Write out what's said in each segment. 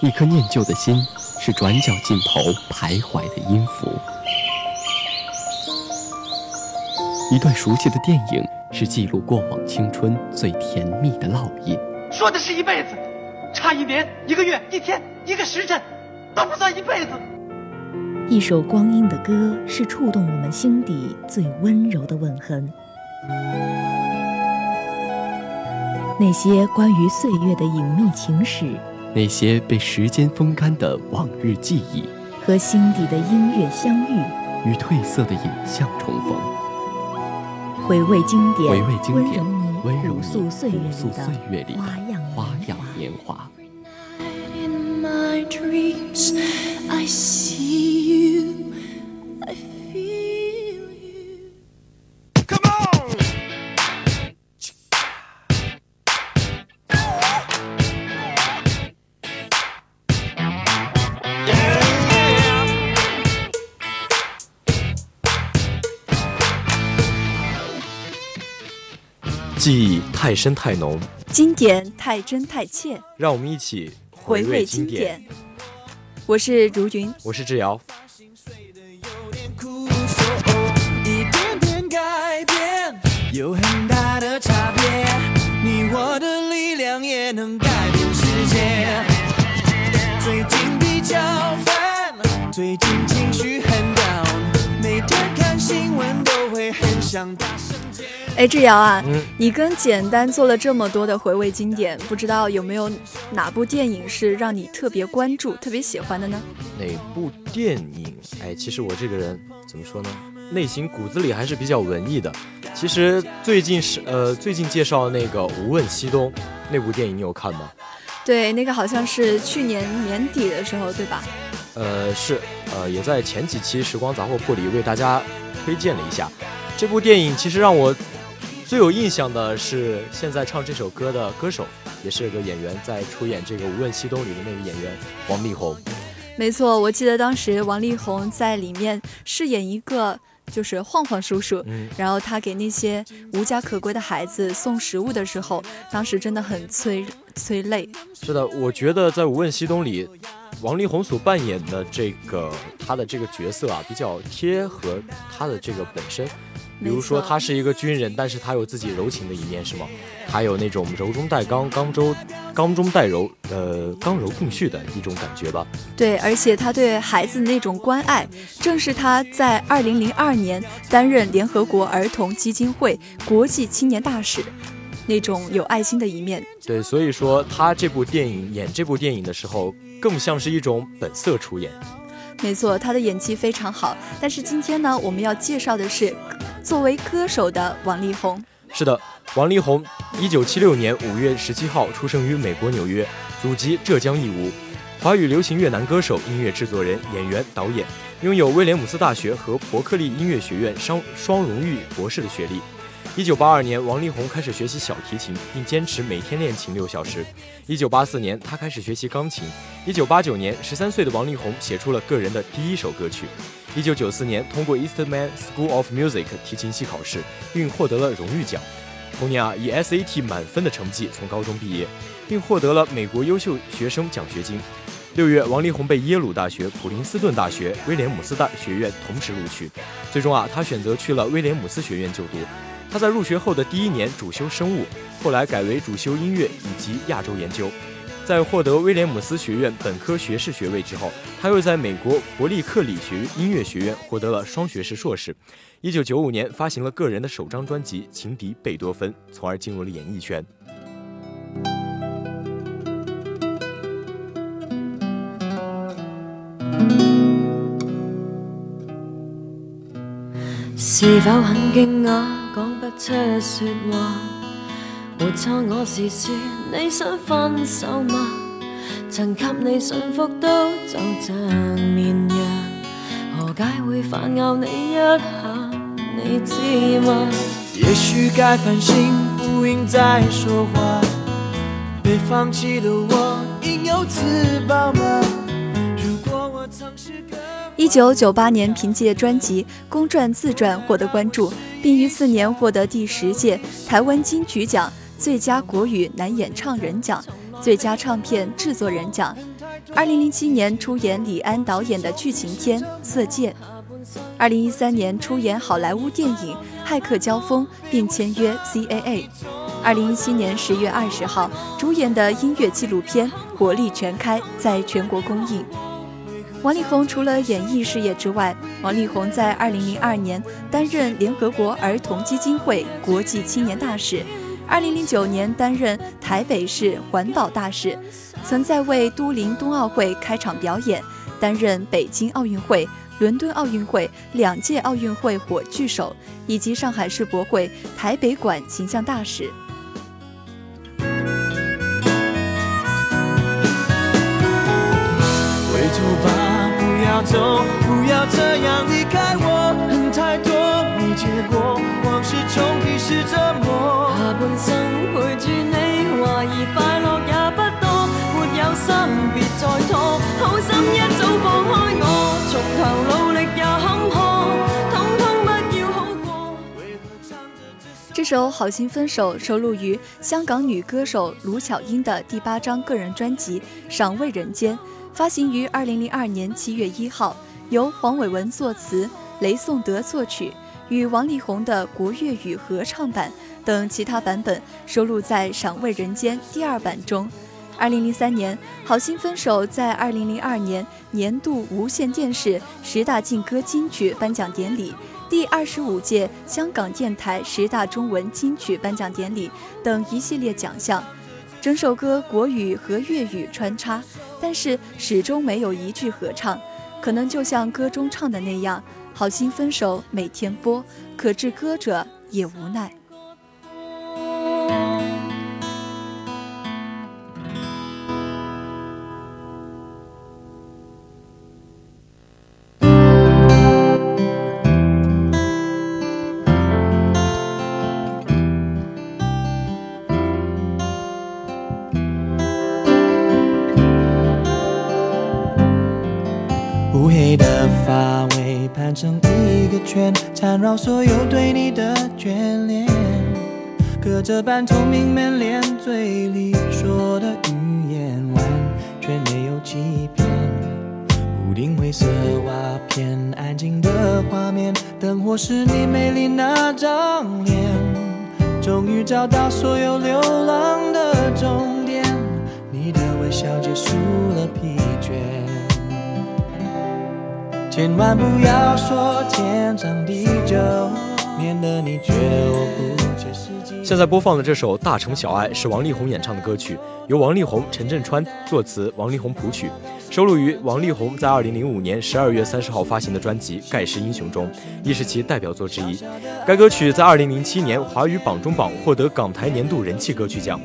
一颗念旧的心，是转角尽头徘徊的音符；一段熟悉的电影，是记录过往青春最甜蜜的烙印。说的是一辈子，差一年、一个月、一天、一个时辰，都不算一辈子。一首光阴的歌，是触动我们心底最温柔的吻痕。那些关于岁月的隐秘情史。那些被时间风干的往日记忆，和心底的音乐相遇，与褪色的影像重逢，回味经典，回味经典，温柔你朴岁月里的花样年华。太深太浓，经典太真太切，让我们一起回味经典。我是如云，我是志尧。有很大的差别，你我的力量也能改变世界。最近比较烦，最近情绪很 down，每天看新闻都会很想大声。哎，志瑶啊，你跟简单做了这么多的回味经典，不知道有没有哪部电影是让你特别关注、特别喜欢的呢？哪部电影？哎，其实我这个人怎么说呢？内心骨子里还是比较文艺的。其实最近是呃，最近介绍那个《无问西东》那部电影，你有看吗？对，那个好像是去年年底的时候，对吧？呃，是，呃，也在前几期《时光杂货铺》里为大家推荐了一下这部电影。其实让我。最有印象的是现在唱这首歌的歌手，也是个演员，在出演这个《无问西东》里的那个演员王力宏。没错，我记得当时王力宏在里面饰演一个就是晃晃叔叔，然后他给那些无家可归的孩子送食物的时候，当时真的很催催泪。是的，我觉得在《无问西东》里，王力宏所扮演的这个他的这个角色啊，比较贴合他的这个本身。比如说，他是一个军人，但是他有自己柔情的一面，是吗？他有那种柔中带刚、刚中刚中带柔，呃，刚柔并蓄的一种感觉吧。对，而且他对孩子的那种关爱，正是他在二零零二年担任联合国儿童基金会国际青年大使那种有爱心的一面。对，所以说他这部电影演这部电影的时候，更像是一种本色出演。没错，他的演技非常好。但是今天呢，我们要介绍的是。作为歌手的王力宏，是的，王力宏，一九七六年五月十七号出生于美国纽约，祖籍浙江义乌，华语流行乐男歌手、音乐制作人、演员、导演，拥有威廉姆斯大学和伯克利音乐学院双双荣誉博士的学历。一九八二年，王力宏开始学习小提琴，并坚持每天练琴六小时。一九八四年，他开始学习钢琴。一九八九年，十三岁的王力宏写出了个人的第一首歌曲。一九九四年，通过 Eastman School of Music 提琴系考试，并获得了荣誉奖。同年啊，以 SAT 满分的成绩从高中毕业，并获得了美国优秀学生奖学金。六月，王力宏被耶鲁大学、普林斯顿大学、威廉姆斯大学院同时录取。最终啊，他选择去了威廉姆斯学院就读。他在入学后的第一年主修生物，后来改为主修音乐以及亚洲研究。在获得威廉姆斯学院本科学士学位之后，他又在美国伯利克里学音乐学院获得了双学士硕士。一九九五年发行了个人的首张专辑《情敌贝多芬》，从而进入了演艺圈。是否很惊讶？讲不出说话，没错，我是说你想分手吗？曾给你驯服都就像绵羊，何解会反咬你一下？你知吗？也许该反省，不应再说话。被放弃的我，应有自保？一九九八年，凭借专辑《公转自传》获得关注。并于次年获得第十届台湾金曲奖最佳国语男演唱人奖、最佳唱片制作人奖。二零零七年出演李安导演的剧情片《色戒》，二零一三年出演好莱坞电影《骇客交锋》并签约 CAA，二零一七年十月二十号主演的音乐纪录片《火力全开》在全国公映。王力宏除了演艺事业之外，王力宏在二零零二年担任联合国儿童基金会国际青年大使，二零零九年担任台北市环保大使，曾在为都灵冬奥会开场表演，担任北京奥运会、伦敦奥运会两届奥运会火炬手，以及上海世博会台北馆形象大使。要走，不要这样离开我。恨太多没结果，往事重提是折磨。下半生陪住你，怀疑快乐也不多。没有心别再拖，好心一早放开我，从头努力也坎坷，通通不要好过。这首《好心分手》收录于香港女歌手卢巧音的第八张个人专辑《赏味人间》。发行于二零零二年七月一号，由黄伟文作词，雷颂德作曲，与王力宏的国粤语合唱版等其他版本收录在《赏味人间》第二版中。二零零三年，《好心分手》在二零零二年年度无线电视十大劲歌金曲颁奖典礼、第二十五届香港电台十大中文金曲颁奖典礼等一系列奖项。整首歌国语和粤语穿插。但是始终没有一句合唱，可能就像歌中唱的那样，好心分手每天播，可知歌者也无奈。缠绕所有对你的眷恋，隔着半透明门帘，嘴里说的语言完全没有欺骗。屋顶灰色瓦片，安静的画面，灯火是你美丽那张脸。终于找到所有流浪的终点，你的微笑结束了疲倦。千万不要说天长地久，免得你觉得我不切实际。现在播放的这首《大城小爱》是王力宏演唱的歌曲，由王力宏、陈振川作词，王力宏谱曲，收录于王力宏在2005年12月30号发行的专辑《盖世英雄》中，亦是其代表作之一。该歌曲在2007年华语榜中榜，获得港台年度人气歌曲奖。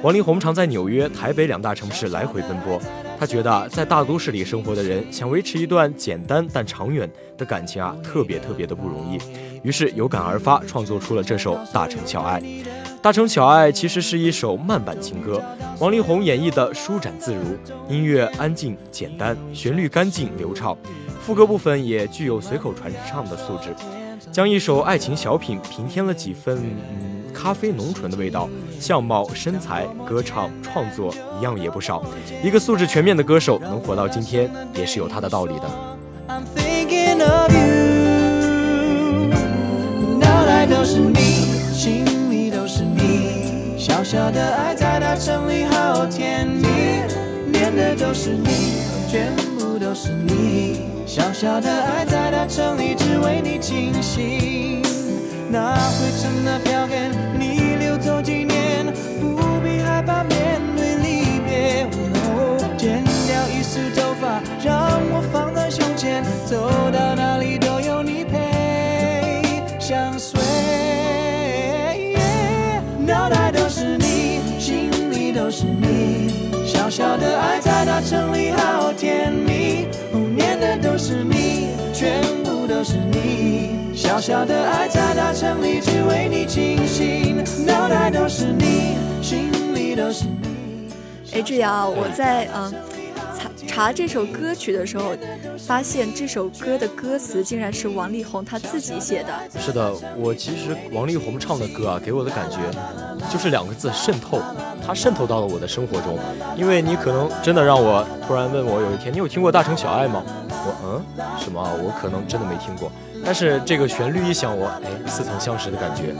王力宏常在纽约、台北两大城市来回奔波。他觉得在大都市里生活的人想维持一段简单但长远的感情啊，特别特别的不容易。于是有感而发，创作出了这首《大城小爱》。《大城小爱》其实是一首慢板情歌，王力宏演绎的舒展自如，音乐安静简单，旋律干净流畅，副歌部分也具有随口传唱的素质，将一首爱情小品平添了几分咖啡浓醇的味道。相貌、身材、歌唱、创作一样也不少。一个素质全面的歌手能活到今天，也是有他的道理的。小小的爱在大城里好甜蜜，念的都是你，全部都是你，小小的爱在大城里只为你倾心，那灰尘的票根你留走几年。怕面对离别，剪掉一丝头发，让我放在胸前，走到哪里小小的爱在大城里好甜蜜，念的都是你，全部都是你，小小的爱在大城里只为你倾心，脑袋都是你，心。哎，志瑶，我在嗯查查这首歌曲的时候，发现这首歌的歌词竟然是王力宏他自己写的。是的，我其实王力宏唱的歌啊，给我的感觉就是两个字：渗透。他渗透到了我的生活中，因为你可能真的让我突然问我，有一天你有听过《大城小爱》吗？我嗯，什么？我可能真的没听过。但是这个旋律一响，我哎，似曾相识的感觉。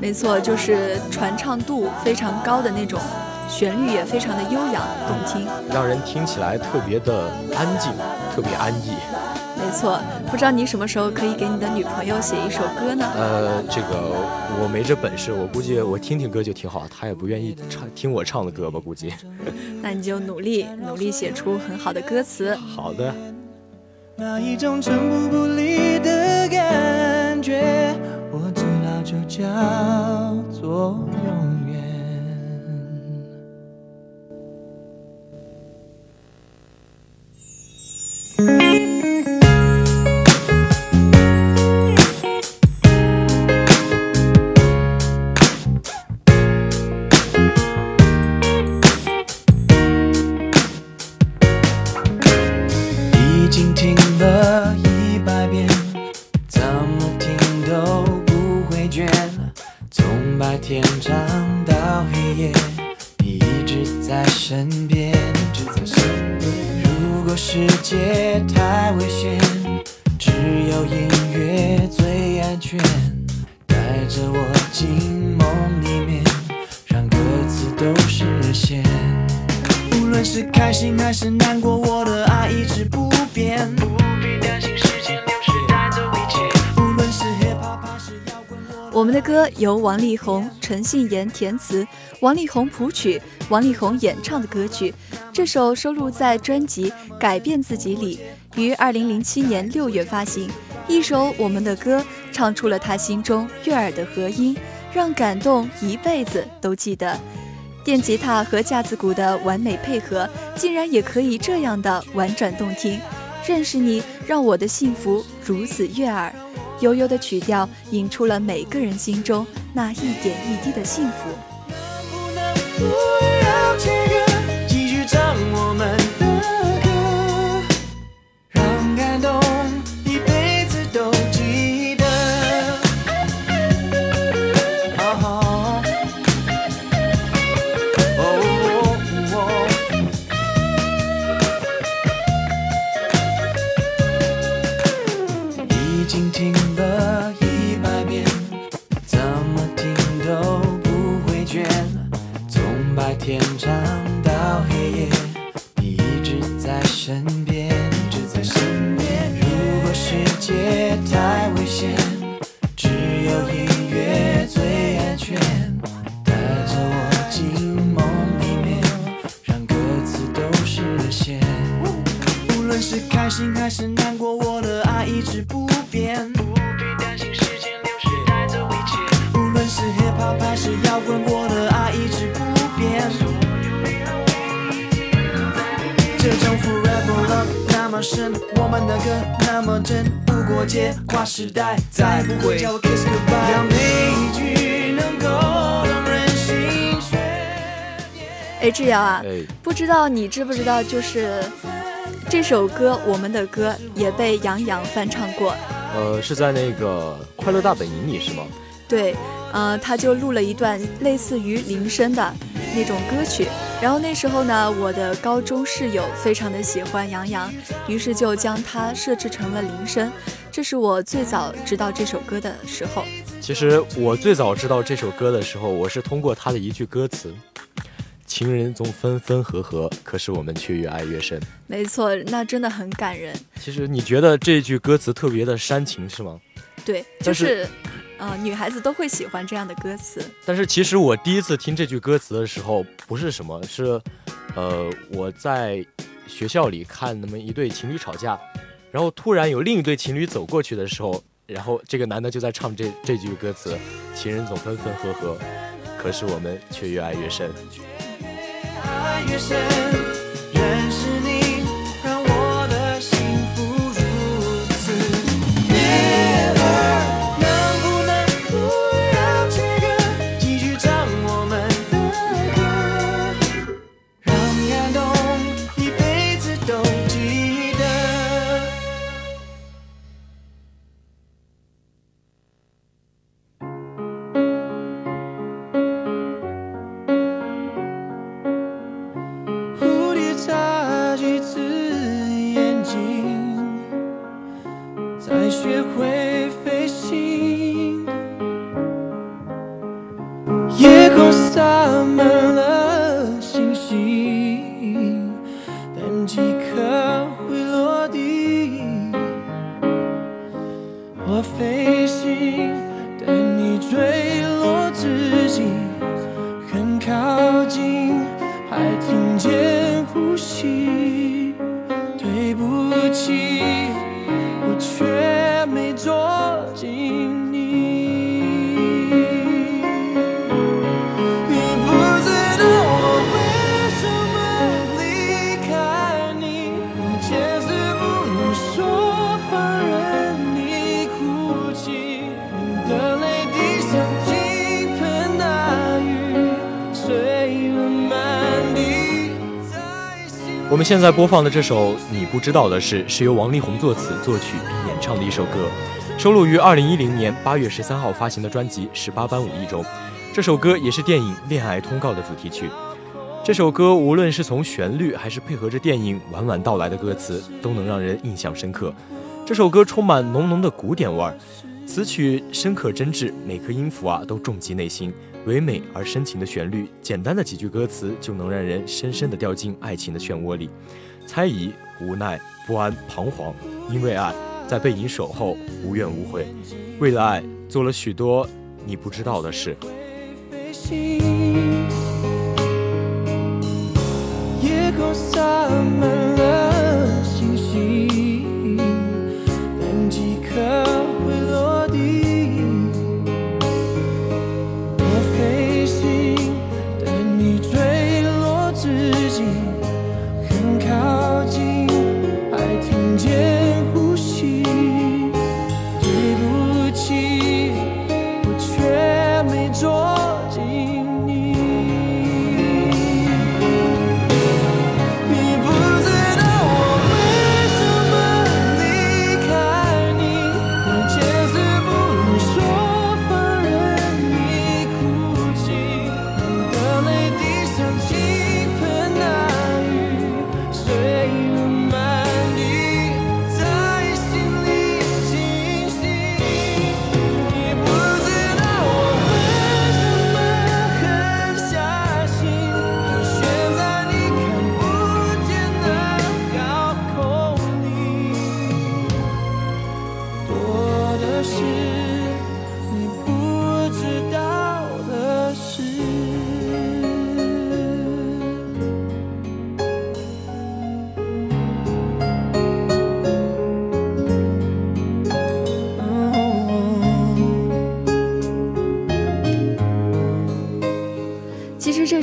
没错，就是传唱度非常高的那种。旋律也非常的悠扬动听，让人听起来特别的安静，特别安逸。没错，不知道你什么时候可以给你的女朋友写一首歌呢？呃，这个我没这本事，我估计我听听歌就挺好，她也不愿意唱听我唱的歌吧？估计。那你就努力努力写出很好的歌词。好的。那一种寸步不离的感觉，我知道就叫做永已经听了一百遍，怎么听都不会倦。从白天唱到黑夜，你一直在身边。如果世界太危险，只有音乐最安全。带着我进梦里面，让歌词都实现。无论是开心还是难过，我的爱一直不变。我们的歌由王力宏、陈信妍填词，王力宏谱曲，王力宏演唱的歌曲。这首收录在专辑《改变自己》里，于二零零七年六月发行。一首我们的歌，唱出了他心中悦耳的和音，让感动一辈子都记得。电吉他和架子鼓的完美配合，竟然也可以这样的婉转动听。认识你，让我的幸福如此悦耳。悠悠的曲调，引出了每个人心中那一点一滴的幸福。时代，再不会叫我 kiss goodbye。让每一句能够让人心碎。哎，志尧啊，不知道你知不知道，就是这首歌，我们的歌也被杨洋翻唱过。呃，是在那个《快乐大本营》里是吗？对，呃，他就录了一段类似于铃声的那种歌曲。然后那时候呢，我的高中室友非常的喜欢杨洋，于是就将它设置成了铃声。这是我最早知道这首歌的时候。其实我最早知道这首歌的时候，我是通过他的一句歌词：“情人总分分合合，可是我们却越爱越深。”没错，那真的很感人。其实你觉得这句歌词特别的煽情是吗？对，就是。呃，女孩子都会喜欢这样的歌词。但是其实我第一次听这句歌词的时候，不是什么，是，呃，我在学校里看那么一对情侣吵架，然后突然有另一对情侣走过去的时候，然后这个男的就在唱这这句歌词：情人总分分合合，可是我们却越爱越深。爱越深，现在播放的这首《你不知道的事》是由王力宏作词、作曲并演唱的一首歌，收录于2010年8月13号发行的专辑《十八般武艺》中。这首歌也是电影《恋爱通告》的主题曲。这首歌无论是从旋律还是配合着电影娓娓道来的歌词，都能让人印象深刻。这首歌充满浓浓的古典味儿，词曲深刻真挚，每颗音符啊都重击内心。唯美而深情的旋律，简单的几句歌词就能让人深深地掉进爱情的漩涡里。猜疑、无奈、不安、彷徨，因为爱，在背影守候，无怨无悔。为了爱，做了许多你不知道的事。夜空洒满了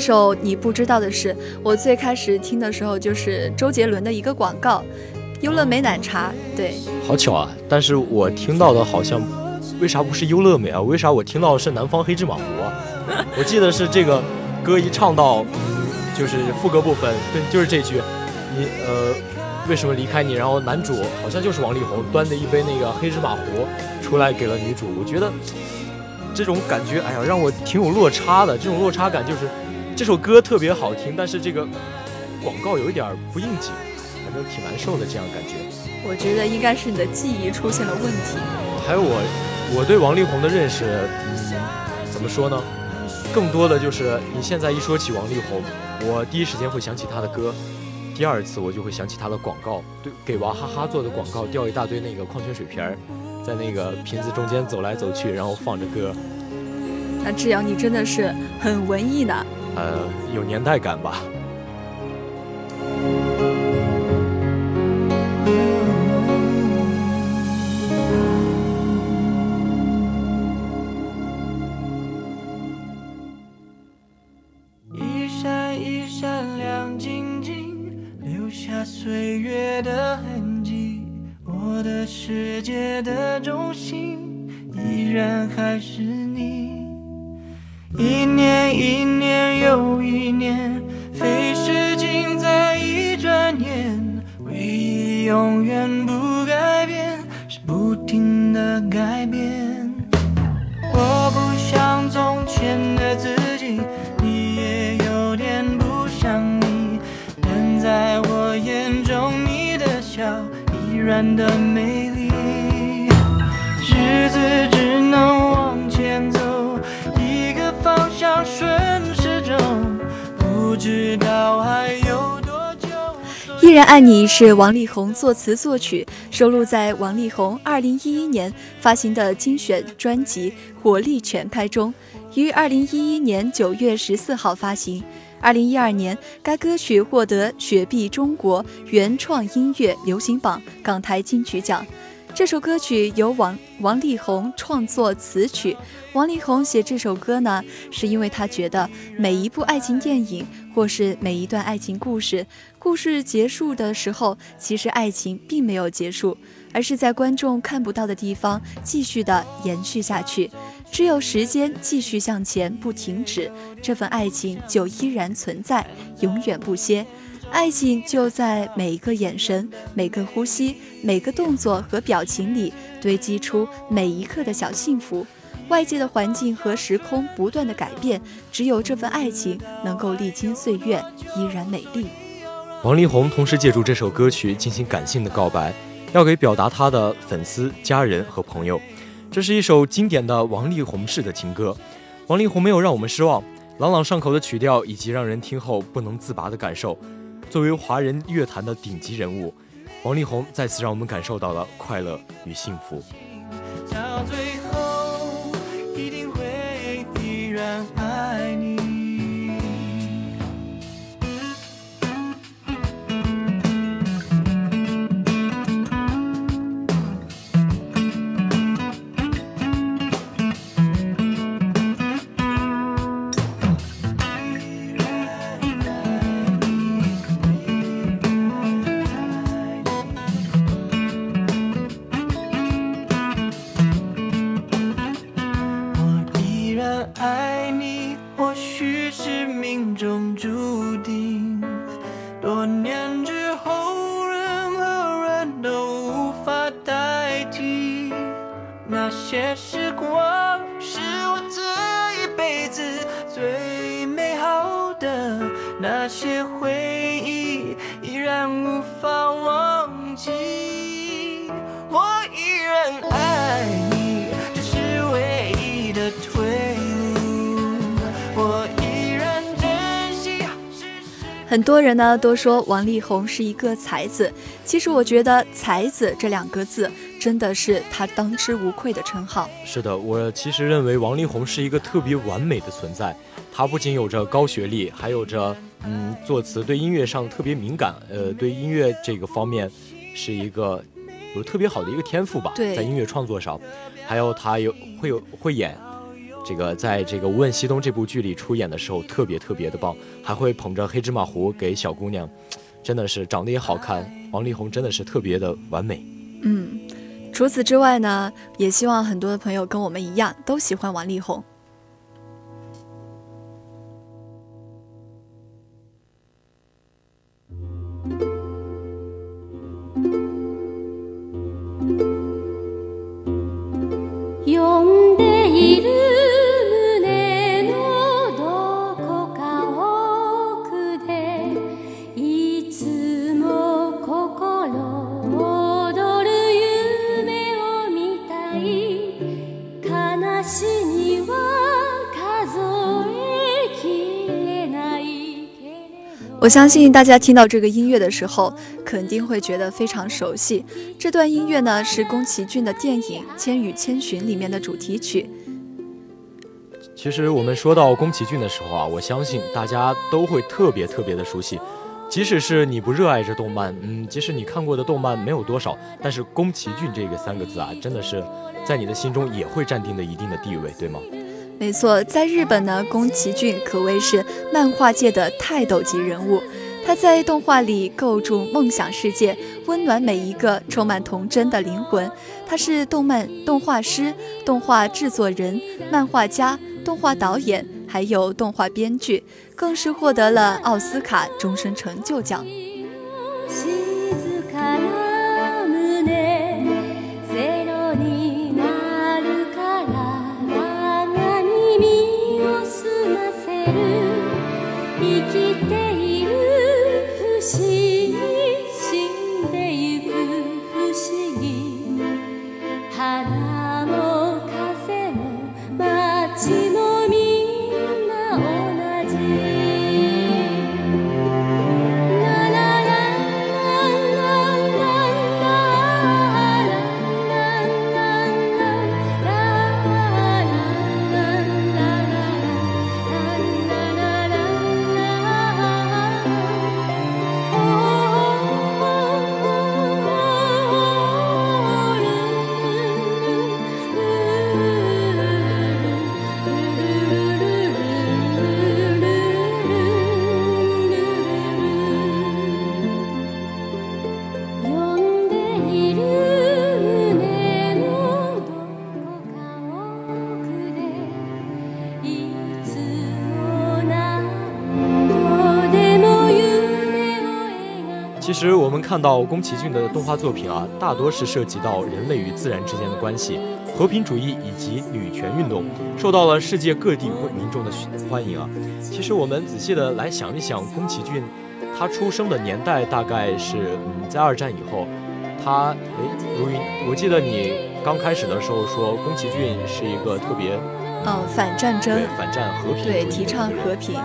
首你不知道的是，我最开始听的时候就是周杰伦的一个广告，优乐美奶茶。对，好巧啊！但是我听到的好像，为啥不是优乐美啊？为啥我听到的是南方黑芝麻糊啊？我记得是这个歌一唱到，就是副歌部分，对，就是这句，你呃为什么离开你？然后男主好像就是王力宏端着一杯那个黑芝麻糊出来给了女主，我觉得这种感觉，哎呀，让我挺有落差的。这种落差感就是这首歌特别好听，但是这个广告有一点不应景，反正挺难受的这样感觉。我觉得应该是你的记忆出现了问题。还有我，我对王力宏的认识，嗯，怎么说呢？更多的就是你现在一说起王力宏，我第一时间会想起他的歌，第二次我就会想起他的广告，对，给娃哈哈做的广告，掉一大堆那个矿泉水瓶儿，在那个瓶子中间走来走去，然后放着歌，那志阳，你真的是很文艺呢。呃，有年代感吧。是王力宏作词作曲，收录在王力宏二零一一年发行的精选专辑《火力全开》中，于二零一一年九月十四号发行。二零一二年，该歌曲获得雪碧中国原创音乐流行榜港台金曲奖。这首歌曲由王王力宏创作词曲。王力宏写这首歌呢，是因为他觉得每一部爱情电影或是每一段爱情故事，故事结束的时候，其实爱情并没有结束，而是在观众看不到的地方继续的延续下去。只有时间继续向前不停止，这份爱情就依然存在，永远不歇。爱情就在每一个眼神、每个呼吸、每个动作和表情里堆积出每一刻的小幸福。外界的环境和时空不断的改变，只有这份爱情能够历经岁月，依然美丽。王力宏同时借助这首歌曲进行感性的告白，要给表达他的粉丝、家人和朋友。这是一首经典的王力宏式的情歌，王力宏没有让我们失望，朗朗上口的曲调以及让人听后不能自拔的感受。作为华人乐坛的顶级人物，王力宏再次让我们感受到了快乐与幸福。很多人呢都说王力宏是一个才子，其实我觉得“才子”这两个字真的是他当之无愧的称号。是的，我其实认为王力宏是一个特别完美的存在。他不仅有着高学历，还有着嗯作词对音乐上特别敏感，呃对音乐这个方面是一个有特别好的一个天赋吧。对，在音乐创作上，还有他有会有会演。这个在这个《无问西东》这部剧里出演的时候，特别特别的棒，还会捧着黑芝麻糊给小姑娘，真的是长得也好看。王力宏真的是特别的完美。嗯，除此之外呢，也希望很多的朋友跟我们一样，都喜欢王力宏。我相信大家听到这个音乐的时候，肯定会觉得非常熟悉。这段音乐呢，是宫崎骏的电影《千与千寻》里面的主题曲。其实我们说到宫崎骏的时候啊，我相信大家都会特别特别的熟悉。即使是你不热爱这动漫，嗯，即使你看过的动漫没有多少，但是宫崎骏这个三个字啊，真的是在你的心中也会占定的一定的地位，对吗？没错，在日本呢，宫崎骏可谓是漫画界的泰斗级人物。他在动画里构筑梦想世界，温暖每一个充满童真的灵魂。他是动漫动画师、动画制作人、漫画家、动画导演，还有动画编剧，更是获得了奥斯卡终身成就奖。其实我们看到宫崎骏的动画作品啊，大多是涉及到人类与自然之间的关系、和平主义以及女权运动，受到了世界各地民众的欢迎啊。其实我们仔细的来想一想，宫崎骏他出生的年代大概是嗯在二战以后，他诶，如云，我记得你刚开始的时候说宫崎骏是一个特别呃反战争、反战和平，对提倡和平，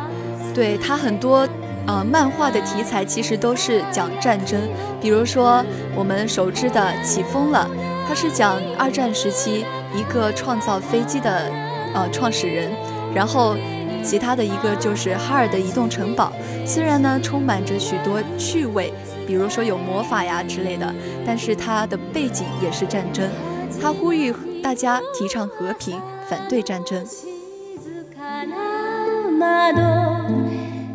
对他很多。呃，漫画的题材其实都是讲战争，比如说我们熟知的《起风了》，它是讲二战时期一个创造飞机的呃创始人，然后其他的一个就是哈尔的移动城堡，虽然呢充满着许多趣味，比如说有魔法呀之类的，但是它的背景也是战争，它呼吁大家提倡和平，反对战争。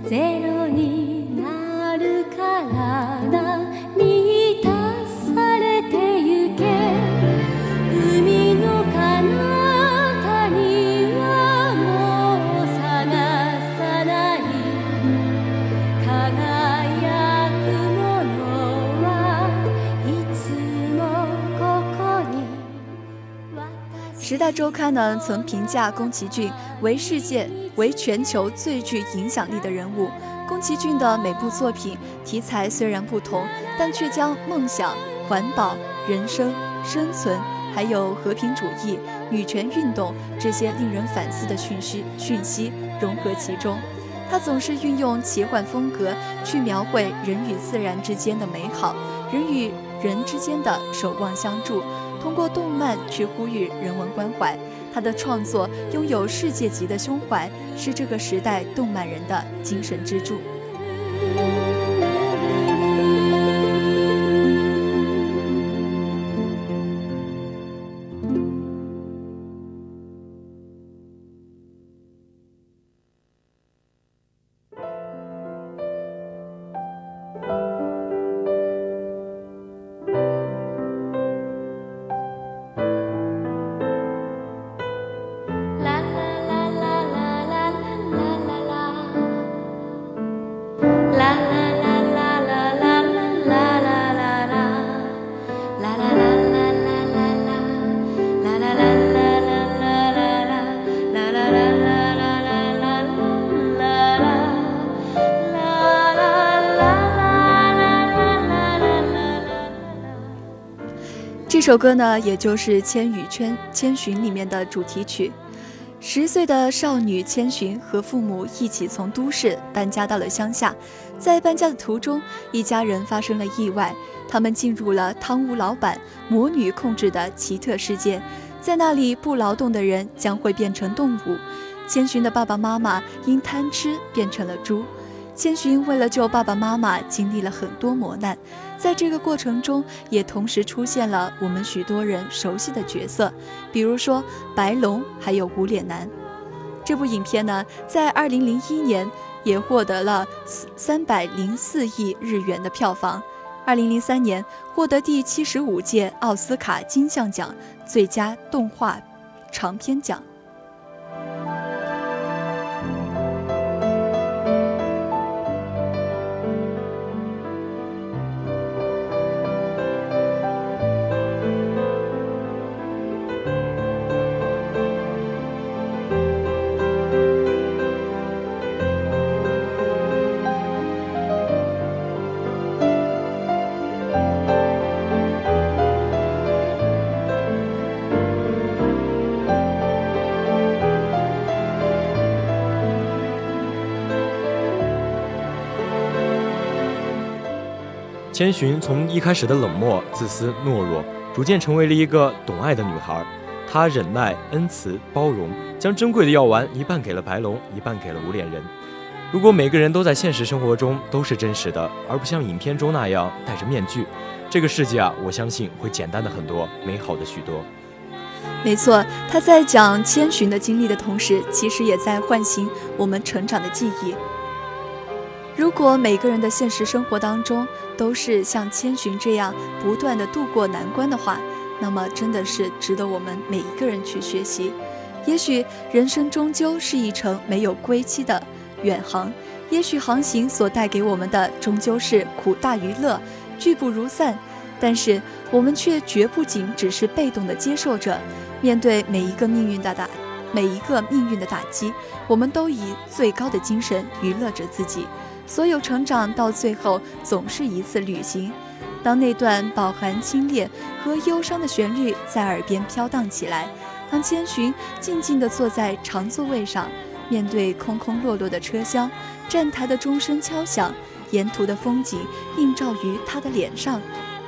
ゼロになるから」代周刊呢曾评价宫崎骏为世界为全球最具影响力的人物。宫崎骏的每部作品题材虽然不同，但却将梦想、环保、人生、生存，还有和平主义、女权运动这些令人反思的讯息讯息融合其中。他总是运用奇幻风格去描绘人与自然之间的美好，人与人之间的守望相助，通过动漫去呼吁人文关怀。他的创作拥有世界级的胸怀，是这个时代动漫人的精神支柱。这首歌呢，也就是《千与千千寻》里面的主题曲。十岁的少女千寻和父母一起从都市搬家到了乡下，在搬家的途中，一家人发生了意外，他们进入了汤屋老板魔女控制的奇特世界，在那里不劳动的人将会变成动物。千寻的爸爸妈妈因贪吃变成了猪。千寻为了救爸爸妈妈，经历了很多磨难，在这个过程中，也同时出现了我们许多人熟悉的角色，比如说白龙，还有无脸男。这部影片呢，在二零零一年也获得了三百零四亿日元的票房，二零零三年获得第七十五届奥斯卡金像奖最佳动画长片奖。千寻从一开始的冷漠、自私、懦弱，逐渐成为了一个懂爱的女孩。她忍耐、恩慈、包容，将珍贵的药丸一半给了白龙，一半给了无脸人。如果每个人都在现实生活中都是真实的，而不像影片中那样戴着面具，这个世界啊，我相信会简单的很多，美好的许多。没错，他在讲千寻的经历的同时，其实也在唤醒我们成长的记忆。如果每个人的现实生活当中都是像千寻这样不断的度过难关的话，那么真的是值得我们每一个人去学习。也许人生终究是一程没有归期的远航，也许航行所带给我们的终究是苦大于乐，聚不如散，但是我们却绝不仅只是被动的接受着，面对每一个命运的打，每一个命运的打击，我们都以最高的精神娱乐着自己。所有成长到最后总是一次旅行。当那段饱含清冽和忧伤的旋律在耳边飘荡起来，当千寻静静地坐在长座位上，面对空空落落的车厢，站台的钟声敲响，沿途的风景映照于他的脸上，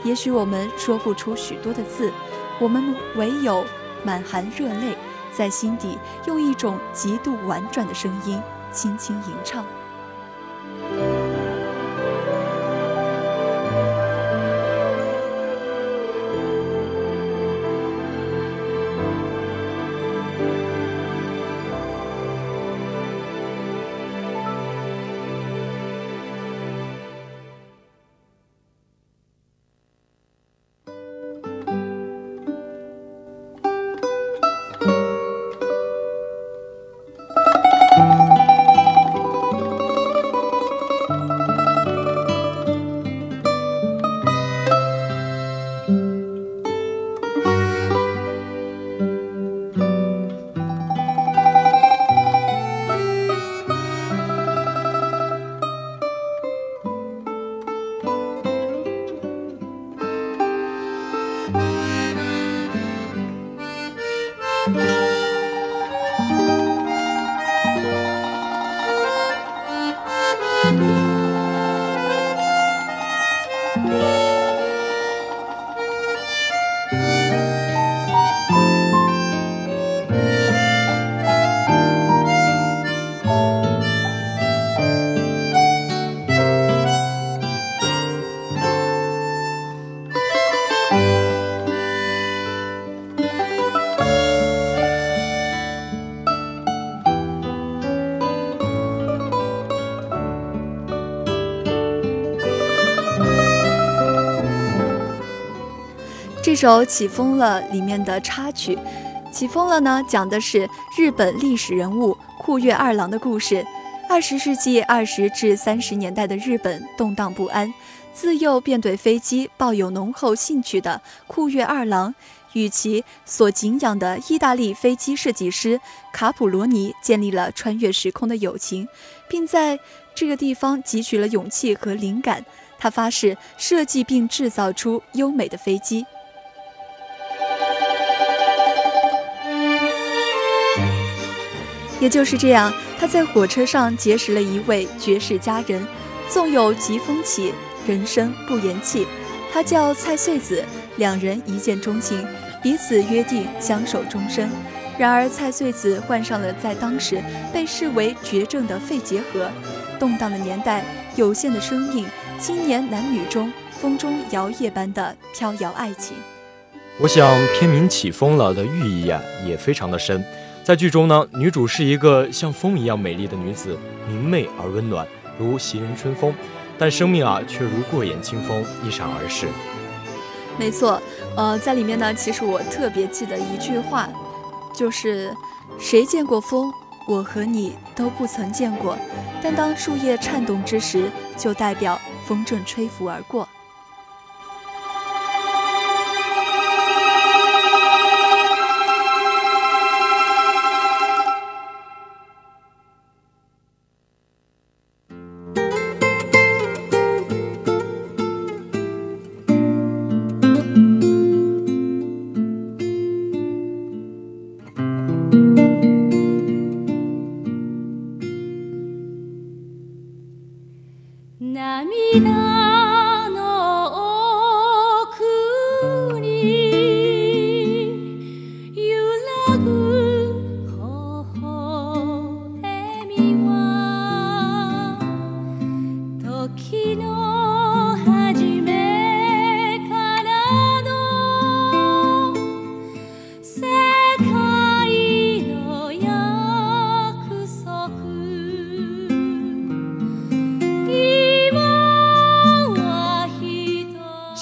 也许我们说不出许多的字，我们唯有满含热泪，在心底用一种极度婉转的声音轻轻吟唱。这首《起风了》里面的插曲，《起风了》呢，讲的是日本历史人物库月二郎的故事。二十世纪二十至三十年代的日本动荡不安，自幼便对飞机抱有浓厚兴趣的库月二郎，与其所敬仰的意大利飞机设计师卡普罗尼建立了穿越时空的友情，并在这个地方汲取了勇气和灵感。他发誓设计并制造出优美的飞机。也就是这样，他在火车上结识了一位绝世佳人，纵有疾风起，人生不言弃。他叫蔡穗子，两人一见钟情，彼此约定相守终身。然而，蔡穗子患上了在当时被视为绝症的肺结核。动荡的年代，有限的生命，青年男女中风中摇曳般的飘摇爱情。我想，片名《起风了》的寓意呀，也非常的深。在剧中呢，女主是一个像风一样美丽的女子，明媚而温暖，如袭人春风。但生命啊，却如过眼清风，一闪而逝。没错，呃，在里面呢，其实我特别记得一句话，就是“谁见过风？我和你都不曾见过。但当树叶颤动之时，就代表风正吹拂而过。”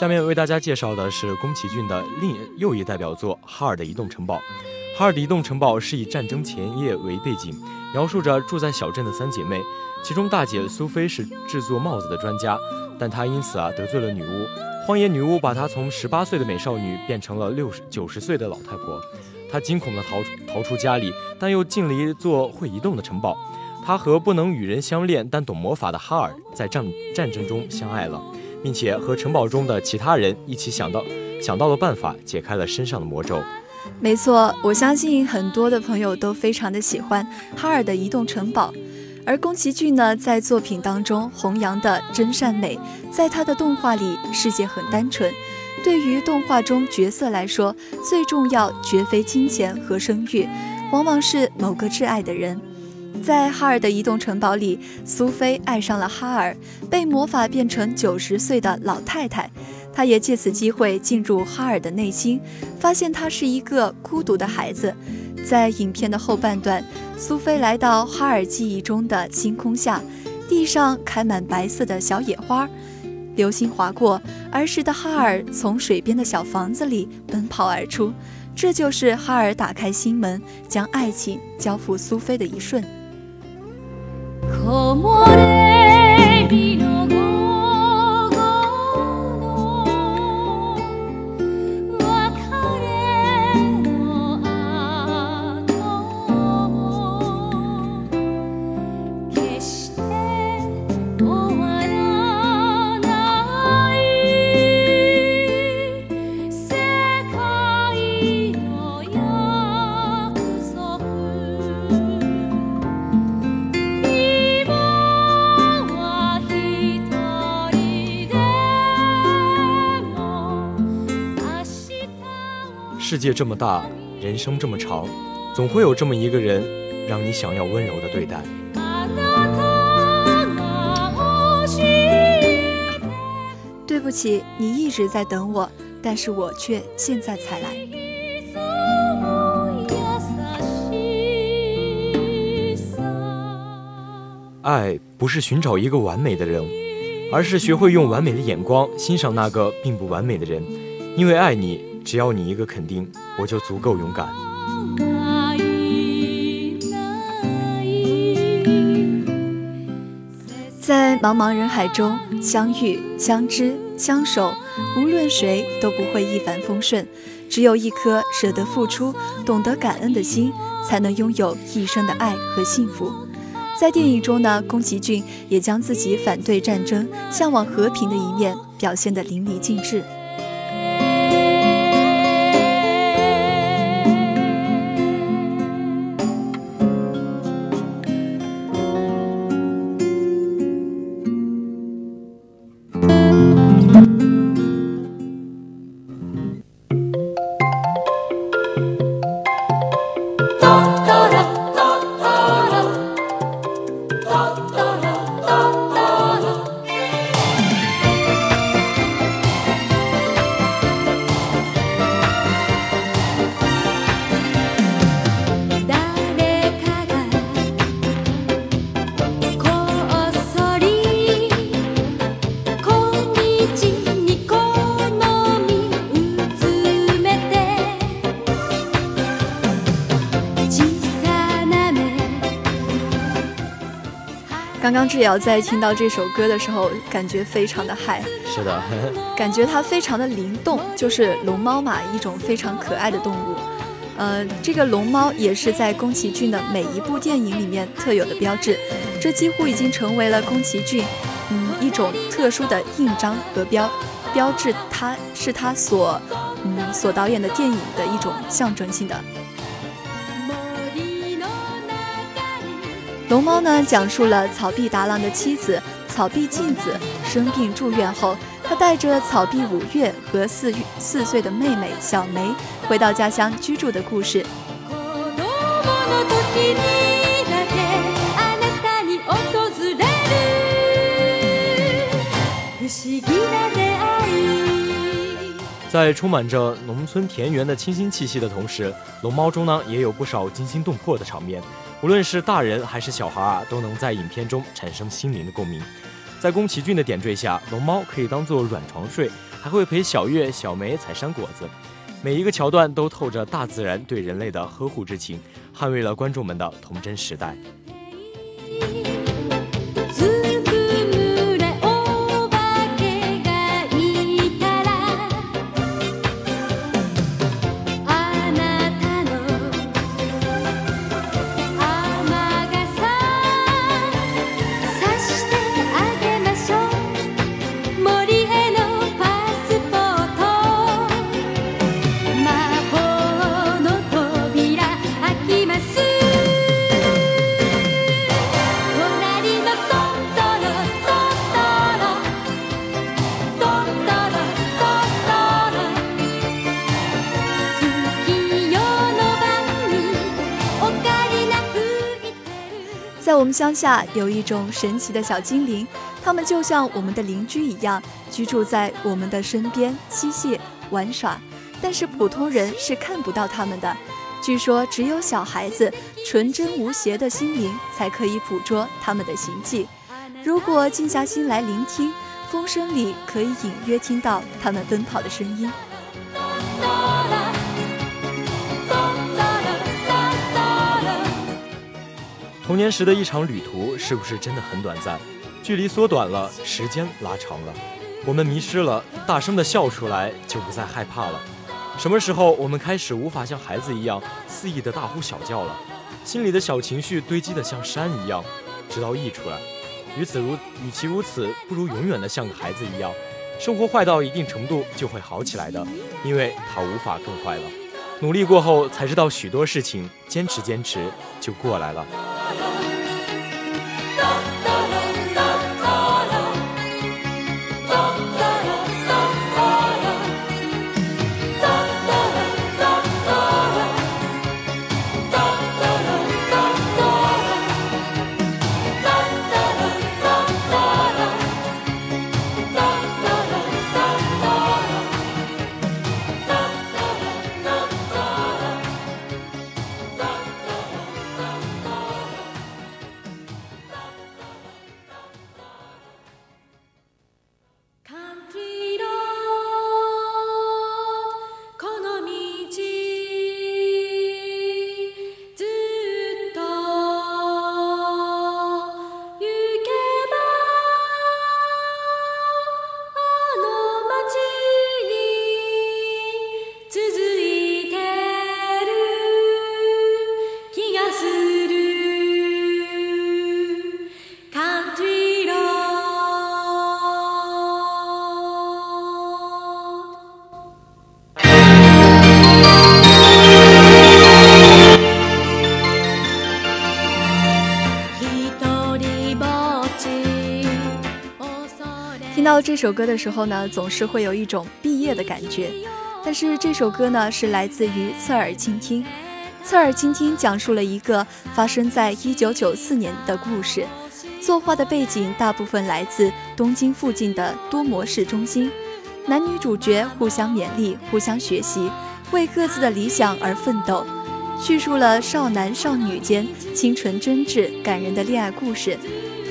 下面为大家介绍的是宫崎骏的另又一代表作《哈尔的移动城堡》。《哈尔的移动城堡》是以战争前夜为背景，描述着住在小镇的三姐妹，其中大姐苏菲是制作帽子的专家，但她因此啊得罪了女巫。荒野女巫把她从十八岁的美少女变成了六十九十岁的老太婆。她惊恐地逃逃出家里，但又进了一座会移动的城堡。她和不能与人相恋但懂魔法的哈尔在战战争中相爱了，并且和城堡中的其他人一起想到想到了办法，解开了身上的魔咒。没错，我相信很多的朋友都非常的喜欢哈尔的移动城堡。而宫崎骏呢，在作品当中弘扬的真善美，在他的动画里，世界很单纯。对于动画中角色来说，最重要绝非金钱和声誉，往往是某个挚爱的人。在哈尔的移动城堡里，苏菲爱上了哈尔，被魔法变成九十岁的老太太。她也借此机会进入哈尔的内心，发现他是一个孤独的孩子。在影片的后半段，苏菲来到哈尔记忆中的星空下，地上开满白色的小野花，流星划过，儿时的哈尔从水边的小房子里奔跑而出。这就是哈尔打开心门，将爱情交付苏菲的一瞬。世界这么大，人生这么长，总会有这么一个人，让你想要温柔的对待。对不起，你一直在等我，但是我却现在才来。爱不是寻找一个完美的人，而是学会用完美的眼光欣赏那个并不完美的人，因为爱你。只要你一个肯定，我就足够勇敢。在茫茫人海中相遇、相知、相守，无论谁都不会一帆风顺。只有一颗舍得付出、懂得感恩的心，才能拥有一生的爱和幸福。在电影中呢，宫崎骏也将自己反对战争、向往和平的一面表现得淋漓尽致。刚刚志瑶在听到这首歌的时候，感觉非常的嗨。是的，感觉它非常的灵动，就是龙猫嘛，一种非常可爱的动物。呃，这个龙猫也是在宫崎骏的每一部电影里面特有的标志，这几乎已经成为了宫崎骏，嗯，一种特殊的印章和标标志，它是他所，嗯，所导演的电影的一种象征性的。龙猫呢，讲述了草壁达郎的妻子草壁镜子生病住院后，他带着草壁五月和四四岁的妹妹小梅回到家乡居住的故事。在充满着农村田园的清新气息的同时，龙猫中呢也有不少惊心动魄的场面。无论是大人还是小孩啊，都能在影片中产生心灵的共鸣。在宫崎骏的点缀下，龙猫可以当做软床睡，还会陪小月、小梅采山果子。每一个桥段都透着大自然对人类的呵护之情，捍卫了观众们的童真时代。乡下有一种神奇的小精灵，他们就像我们的邻居一样，居住在我们的身边嬉戏玩耍。但是普通人是看不到他们的。据说只有小孩子纯真无邪的心灵才可以捕捉他们的行迹。如果静下心来聆听，风声里可以隐约听到他们奔跑的声音。童年时的一场旅途，是不是真的很短暂？距离缩短了，时间拉长了，我们迷失了，大声的笑出来就不再害怕了。什么时候我们开始无法像孩子一样肆意的大呼小叫了？心里的小情绪堆积的像山一样，直到溢出来。与此如，与其如此，不如永远的像个孩子一样。生活坏到一定程度就会好起来的，因为它无法更坏了。努力过后才知道许多事情，坚持坚持就过来了。这首歌的时候呢，总是会有一种毕业的感觉。但是这首歌呢，是来自于侧耳倾听。侧耳倾听讲述了一个发生在一九九四年的故事。作画的背景大部分来自东京附近的多模式中心，男女主角互相勉励、互相学习，为各自的理想而奋斗。叙述了少男少女间清纯真挚、感人的恋爱故事，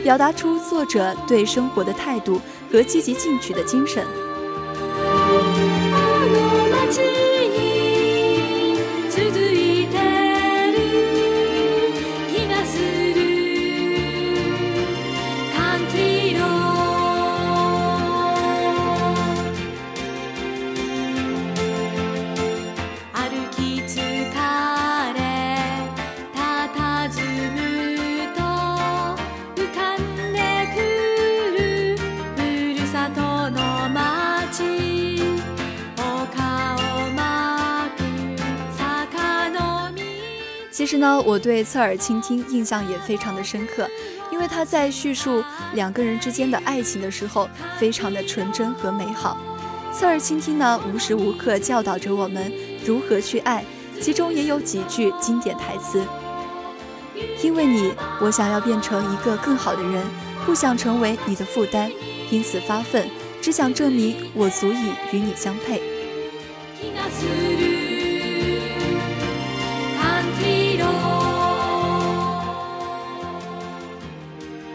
表达出作者对生活的态度。和积极进取的精神。其实呢，我对侧耳倾听印象也非常的深刻，因为他在叙述两个人之间的爱情的时候，非常的纯真和美好。侧耳倾听呢，无时无刻教导着我们如何去爱，其中也有几句经典台词：因为你，我想要变成一个更好的人，不想成为你的负担，因此发奋，只想证明我足以与你相配。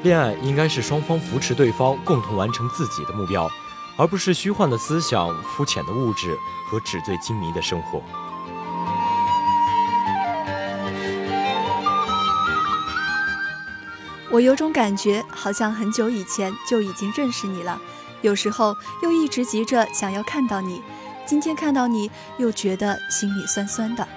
恋爱应该是双方扶持对方，共同完成自己的目标，而不是虚幻的思想、肤浅的物质和纸醉金迷的生活。我有种感觉，好像很久以前就已经认识你了，有时候又一直急着想要看到你，今天看到你又觉得心里酸酸的。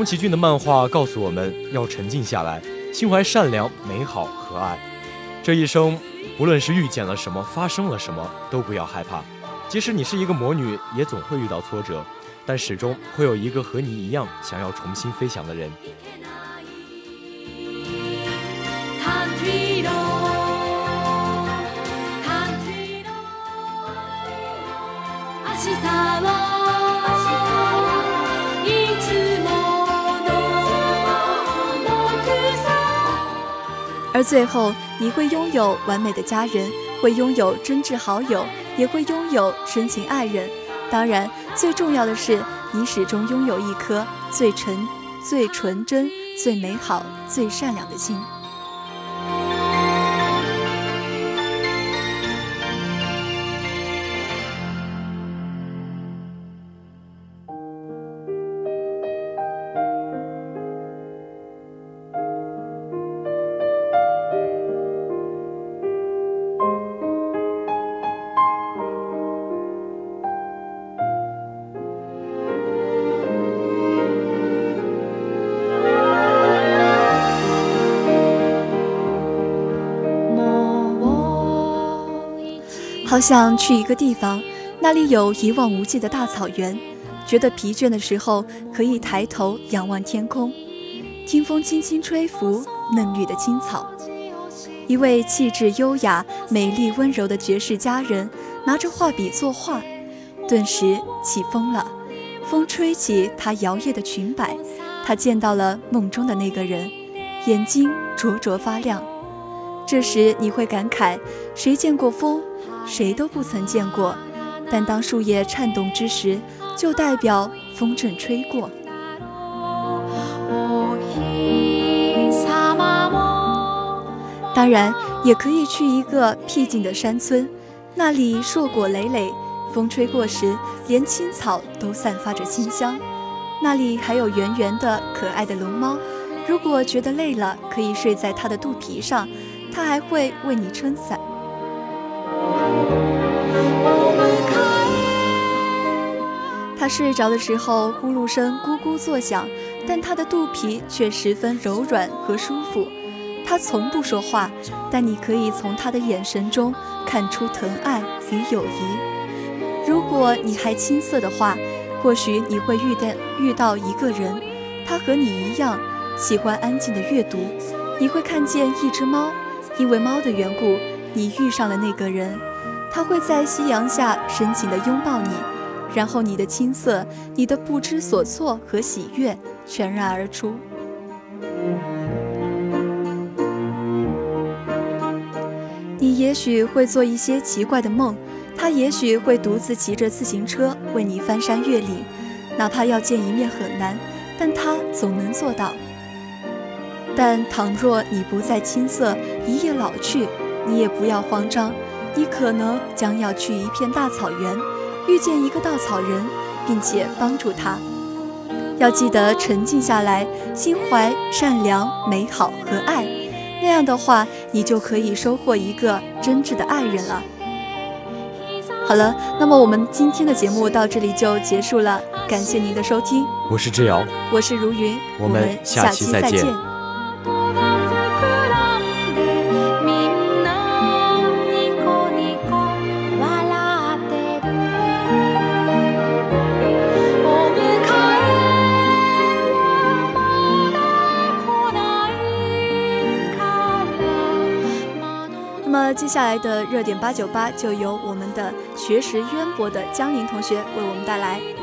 宫崎骏的漫画告诉我们要沉静下来，心怀善良、美好和爱。这一生，不论是遇见了什么，发生了什么，都不要害怕。即使你是一个魔女，也总会遇到挫折，但始终会有一个和你一样想要重新飞翔的人。而最后，你会拥有完美的家人，会拥有真挚好友，也会拥有深情爱人。当然，最重要的是，你始终拥有一颗最纯、最纯真、最美好、最善良的心。想去一个地方，那里有一望无际的大草原。觉得疲倦的时候，可以抬头仰望天空，听风轻轻吹拂嫩绿的青草。一位气质优雅、美丽温柔的绝世佳人，拿着画笔作画。顿时起风了，风吹起她摇曳的裙摆。她见到了梦中的那个人，眼睛灼灼发亮。这时你会感慨：谁见过风？谁都不曾见过，但当树叶颤动之时，就代表风正吹过。当然，也可以去一个僻静的山村，那里硕果累累，风吹过时，连青草都散发着清香。那里还有圆圆的可爱的龙猫，如果觉得累了，可以睡在它的肚皮上，它还会为你撑伞。睡着的时候，呼噜声咕咕作响，但他的肚皮却十分柔软和舒服。他从不说话，但你可以从他的眼神中看出疼爱与友谊。如果你还青涩的话，或许你会遇见遇到一个人，他和你一样喜欢安静的阅读。你会看见一只猫，因为猫的缘故，你遇上了那个人。他会在夕阳下深情地拥抱你，然后你的青涩、你的不知所措和喜悦全然而出。你也许会做一些奇怪的梦，他也许会独自骑着自行车为你翻山越岭，哪怕要见一面很难，但他总能做到。但倘若你不再青涩，一夜老去，你也不要慌张。你可能将要去一片大草原，遇见一个稻草人，并且帮助他。要记得沉静下来，心怀善良、美好和爱，那样的话，你就可以收获一个真挚的爱人了。好了，那么我们今天的节目到这里就结束了，感谢您的收听。我是志尧，我是如云，我们下期再见。接下来的热点八九八就由我们的学识渊博的江林同学为我们带来。